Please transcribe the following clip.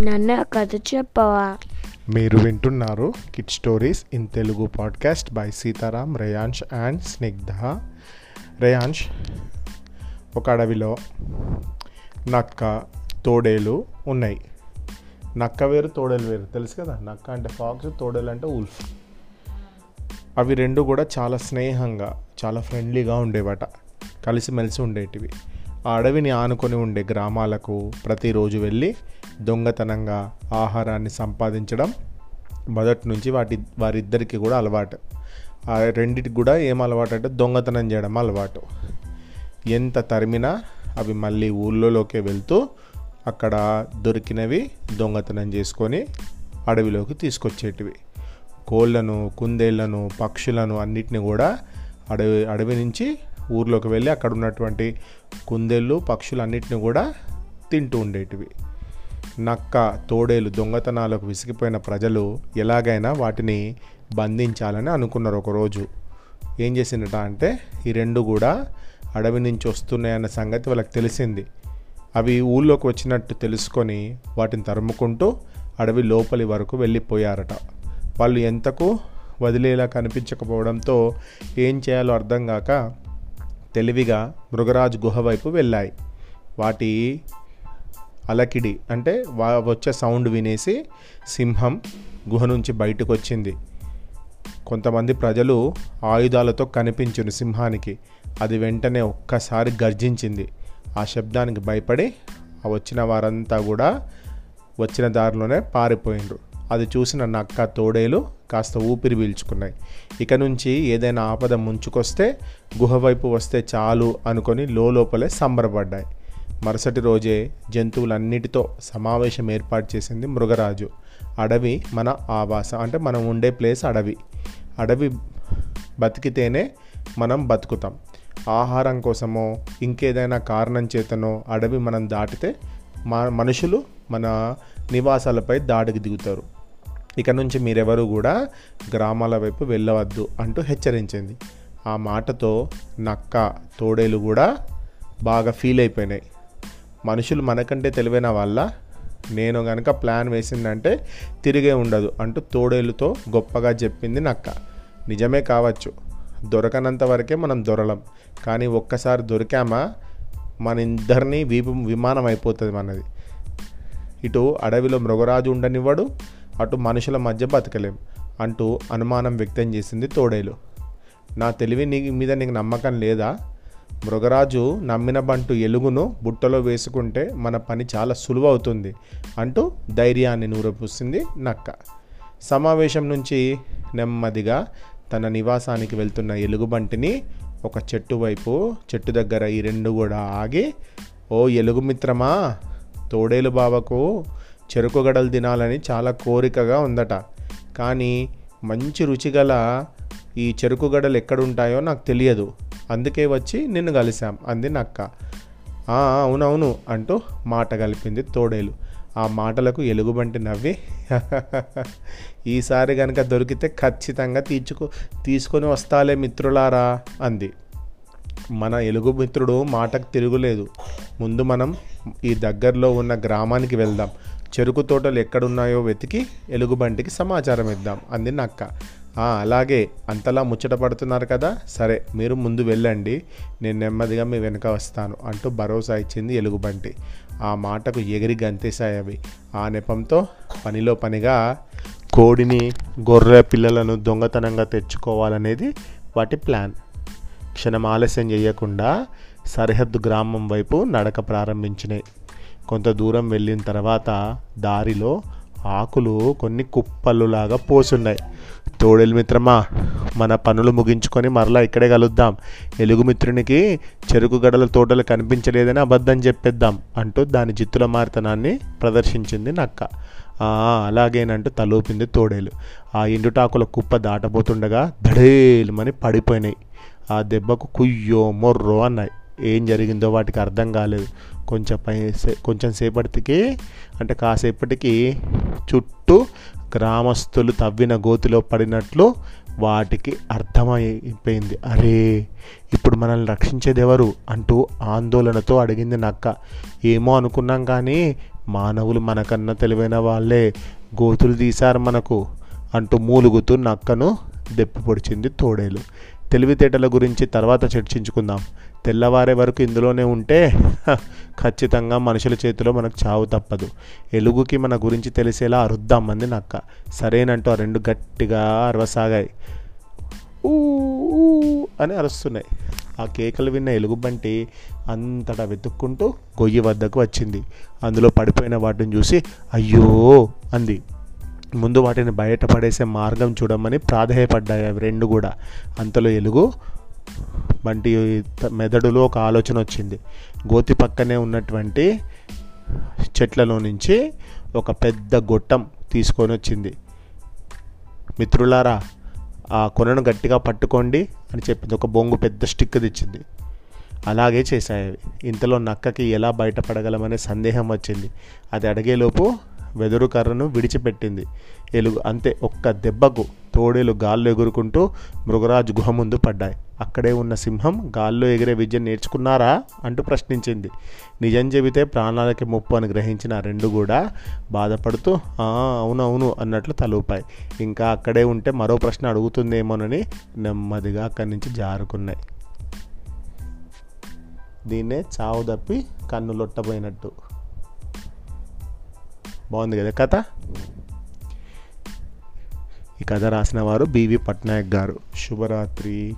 నన్న కథ చెప్పవా? మీరు వింటున్నారు kid stories in Telugu podcast by Sitaram Reyansh and Snigdha Reyansh ఒక అడవిలో నక్క తోడేలు ఉన్నాయి. నక్క వేరు తోడేలు వేరు. తెలుసు కదా? నక్క అంటే ఫాక్స్ తోడేలు అంటే ఉల్ఫ్. అవి రెండు కూడా చాలా స్నేహంగా చాలా ఫ్రెండ్లీగా ఉండేవట. కలిసిమెలిసి ఉండేటివి. ఆ అడవిని ఆనుకొని ఉండే గ్రామాలకు ప్రతిరోజు వెళ్ళి దొంగతనంగా ఆహారాన్ని సంపాదించడం మొదటి నుంచి వాటి వారిద్దరికి కూడా అలవాటు. ఆ రెండిటికి కూడా ఏం అలవాటు అంటే దొంగతనం చేయడం అలవాటు. ఎంత తరిమినా అవి మళ్ళీ ఊళ్ళోకే వెళ్తూ అక్కడ దొరికినవి దొంగతనం చేసుకొని అడవిలోకి తీసుకొచ్చేటివి. కోళ్ళను కుందేళ్ళను పక్షులను అన్నిటిని కూడా అడవి అడవి నుంచి ఊర్లోకి వెళ్ళి అక్కడ ఉన్నటువంటి కుందేళ్ళు పక్షులు అన్నిటిని కూడా తింటూ ఉండేటివి. నక్క తోడేలు దొంగతనాలకు విసిగిపోయిన ప్రజలు ఎలాగైనా వాటిని బంధించాలని అనుకున్నారు ఒకరోజు. ఏం చేసిందట అంటే ఈ రెండు కూడా అడవి నుంచి వస్తున్నాయన్న సంగతి వాళ్ళకి తెలిసింది. అవి ఊళ్ళోకి వచ్చినట్టు తెలుసుకొని వాటిని తరుముకుంటూ అడవి లోపలి వరకు వెళ్ళిపోయారట. వాళ్ళు ఎంతకు వదిలేలా కనిపించకపోవడంతో ఏం చేయాలో అర్థం కాక తెలివిగా మృగరాజు గుహ వైపు వెళ్ళాయి. వాటి అలకిడి అంటే వా వచ్చే సౌండ్ వినేసి సింహం గుహ నుంచి బయటకు వచ్చింది కొంతమంది ప్రజలు ఆయుధాలతో కనిపించును సింహానికి. అది వెంటనే ఒక్కసారి గర్జించింది. ఆ శబ్దానికి భయపడి వచ్చిన వారంతా కూడా వచ్చిన దారిలోనే పారిపోయిండ్రు. అది చూసిన నక్క తోడేలు కాస్త ఊపిరి పీల్చుకున్నాయి. ఇక నుంచి ఏదైనా ఆపద ముంచుకొస్తే గుహ వైపు వస్తే చాలు అనుకొని లోపలే సంబరపడ్డాయి. మరుసటి రోజే జంతువులన్నిటితో సమావేశం ఏర్పాటు చేసింది మృగరాజు. అడవి మన ఆవాసం అంటే మనం ఉండే ప్లేస్ అడవి. అడవి బతికితేనే మనం బతుకుతాం. ఆహారం కోసమో ఇంకేదైనా కారణం చేతనో అడవి మనం దాటితే మా మనుషులు మన నివాసాలపై దాడికి దిగుతారు. ఇక నుంచి మీరెవరు కూడా గ్రామాల వైపు వెళ్ళవద్దు అంటూ హెచ్చరించింది. ఆ మాటతో నక్క తోడేలు కూడా బాగా ఫీల్ అయిపోయినాయి. మనుషులు మనకంటే తెలివైన వాళ్ళ నేను కనుక ప్లాన్ వేసిందంటే తిరిగే ఉండదు అంటూ తోడేలుతో గొప్పగా చెప్పింది నక్క. నిజమే కావచ్చు దొరకనంత వరకే మనం దొరలం కానీ ఒక్కసారి దొరికామా మన ఇద్దరినీ వీపు విమానం అయిపోతుంది మనది. ఇటు అడవిలో మృగరాజు ఉండనివ్వడు అటు మనుషుల మధ్య బతకలేం అంటూ అనుమానం వ్యక్తం చేసింది తోడేలు. నా తెలివి నీ మీద నీకు నమ్మకం లేదా? మృగరాజు నమ్మిన బంటు ఎలుగును బుట్టలో వేసుకుంటే మన పని చాలా సులువవుతుంది అంటూ ధైర్యాన్ని నూరపూసింది నక్క. సమావేశం నుంచి నెమ్మదిగా తన నివాసానికి వెళ్తున్న ఎలుగుబంటిని ఒక చెట్టు వైపు చెట్టు దగ్గర ఈ రెండు కూడా ఆగి ఓ ఎలుగు మిత్రమా తోడేలు బావకు చెరుకు గడలు తినాలని చాలా కోరికగా ఉందట. కానీ మంచి రుచిగల ఈ చెరుకు గడలు ఎక్కడుంటాయో నాకు తెలియదు. అందుకే వచ్చి నిన్ను కలిసాం అంది నక్క. అవునవును అంటూ మాట కలిపింది తోడేలు. ఆ మాటలకు ఎలుగుబంటి నవ్వి ఈసారి కనుక దొరికితే ఖచ్చితంగా తీర్చుకో తీసుకొని వస్తాలే మిత్రులారా అంది. మన ఎలుగు మిత్రుడు మాటకు తిరుగులేదు. ముందు మనం ఈ దగ్గరలో ఉన్న గ్రామానికి వెళ్దాం. చెరుకు తోటలు ఎక్కడున్నాయో వెతికి ఎలుగుబంటికి సమాచారం ఇద్దాం అంది నక్క అలాగే అంతలా ముచ్చట పడుతున్నారు కదా? సరే మీరు ముందు వెళ్ళండి. నేను నెమ్మదిగా మీ వెనక వస్తాను అంటూ భరోసా ఇచ్చింది ఎలుగుబంటి. ఆ మాటకు ఎగిరి గంతేశాయి అవి. ఆ నెపంతో పనిలో పనిగా కోడిని గొర్రె పిల్లలను దొంగతనంగా తెచ్చుకోవాలనేది వాటి ప్లాన్. క్షణం ఆలస్యం చేయకుండా సరిహద్దు గ్రామం వైపు నడక ప్రారంభించినాయి. కొంత దూరం వెళ్ళిన తర్వాత దారిలో ఆకులు కొన్ని కుప్పలులాగా పోసున్నాయి. తోడేలు మిత్రమా మన పనులు ముగించుకొని మరలా ఇక్కడే కలుద్దాం. ఎలుగుమిత్రునికి చెరుకు గడల తోటలు కనిపించలేదని అబద్ధం చెప్పేద్దాం అంటూ దాని జిత్తుల మారితనాన్ని ప్రదర్శించింది నక్క. అలాగేనంటూ తలూపింది తోడేలు. ఆ ఎండుటాకుల కుప్ప దాటబోతుండగా దడేలుమని పడిపోయినాయి. ఆ దెబ్బకు కుయ్యో మొర్రో అన్నాయి. ఏం జరిగిందో వాటికి అర్థం కాలేదు. కొంచెం పై సే- కొంచెం సేపటికి అంటే కాసేపటికి చుట్టూ గ్రామస్తులు తవ్విన గోతిలో పడినట్లు వాటికి అర్థమైపోయింది. అరే ఇప్పుడు మనల్ని రక్షించేది ఎవరు అంటూ ఆందోళనతో అడిగింది నక్క. ఏమో అనుకున్నాం కానీ మానవులు మనకన్నా తెలివైన వాళ్ళే గోతులు తీశారు మనకు అంటూ మూలుగుతూ నక్కను దెప్పి పొడిచింది తోడేలు. తెలివితేటల గురించి తర్వాత చర్చించుకుందాం. తెల్లవారే వరకు ఇందులోనే ఉంటే ఖచ్చితంగా మనుషుల చేతిలో మనకు చావు తప్పదు. ఎలుగుకి మన గురించి తెలిసేలా అరుద్దాం మంది నక్క సరేనంటూ ఆ రెండు గట్టిగా అరవసాగాయి. ఊ ఊ అని అరుస్తున్నాయి. ఆ కేకలు విన్న ఎలుగుబంటి అంతటా వెతుక్కుంటూ గొయ్యి వద్దకు వచ్చింది. అందులో పడిపోయిన వాటిని చూసి అయ్యో అంది. ముందు వాటిని బయటపడేసే మార్గం చూడమని ప్రాధేయపడ్డాయి అవి రెండు కూడా. అంతలో ఎలుగు వంటి మెదడులో ఒక ఆలోచన వచ్చింది. గోతి పక్కనే ఉన్నటువంటి చెట్లలో నుంచి ఒక పెద్ద గొట్టం తీసుకొని వచ్చింది. మిత్రులారా ఆ కొనను గట్టిగా పట్టుకోండి అని చెప్పింది. ఒక బొంగు పెద్ద స్టిక్ తెచ్చింది. అలాగే చేశాయి ఇంతలో నక్కకి ఎలా బయటపడగలమనే సందేహం వచ్చింది. అది అడిగేలోపు వెదురు కర్రను విడిచిపెట్టింది. ఎలుగు అంతే ఒక్క దెబ్బకు తోడేలు గాల్లో ఎగురుకుంటూ మృగరాజు గుహ ముందు పడ్డాయి. అక్కడే ఉన్న సింహం గాల్లో ఎగిరే విద్య నేర్చుకున్నారా? అంటూ ప్రశ్నించింది. నిజం చెబితే ప్రాణాలకి ముప్పు అని గ్రహించిన రెండు కూడా బాధపడుతూ అవునవును అన్నట్లు తలూపాయి. ఇంకా అక్కడే ఉంటే మరో ప్రశ్న అడుగుతుందేమోనని నెమ్మదిగా అక్కడి నుంచి జారుకున్నాయి. దీన్నే చావు తప్పి కన్ను లొట్టబోయినట్టు. బాగుంది కదా కథ? ఈ కథ రాసిన వారు బీవీ పట్నాయక్ గారు. శుభరాత్రి.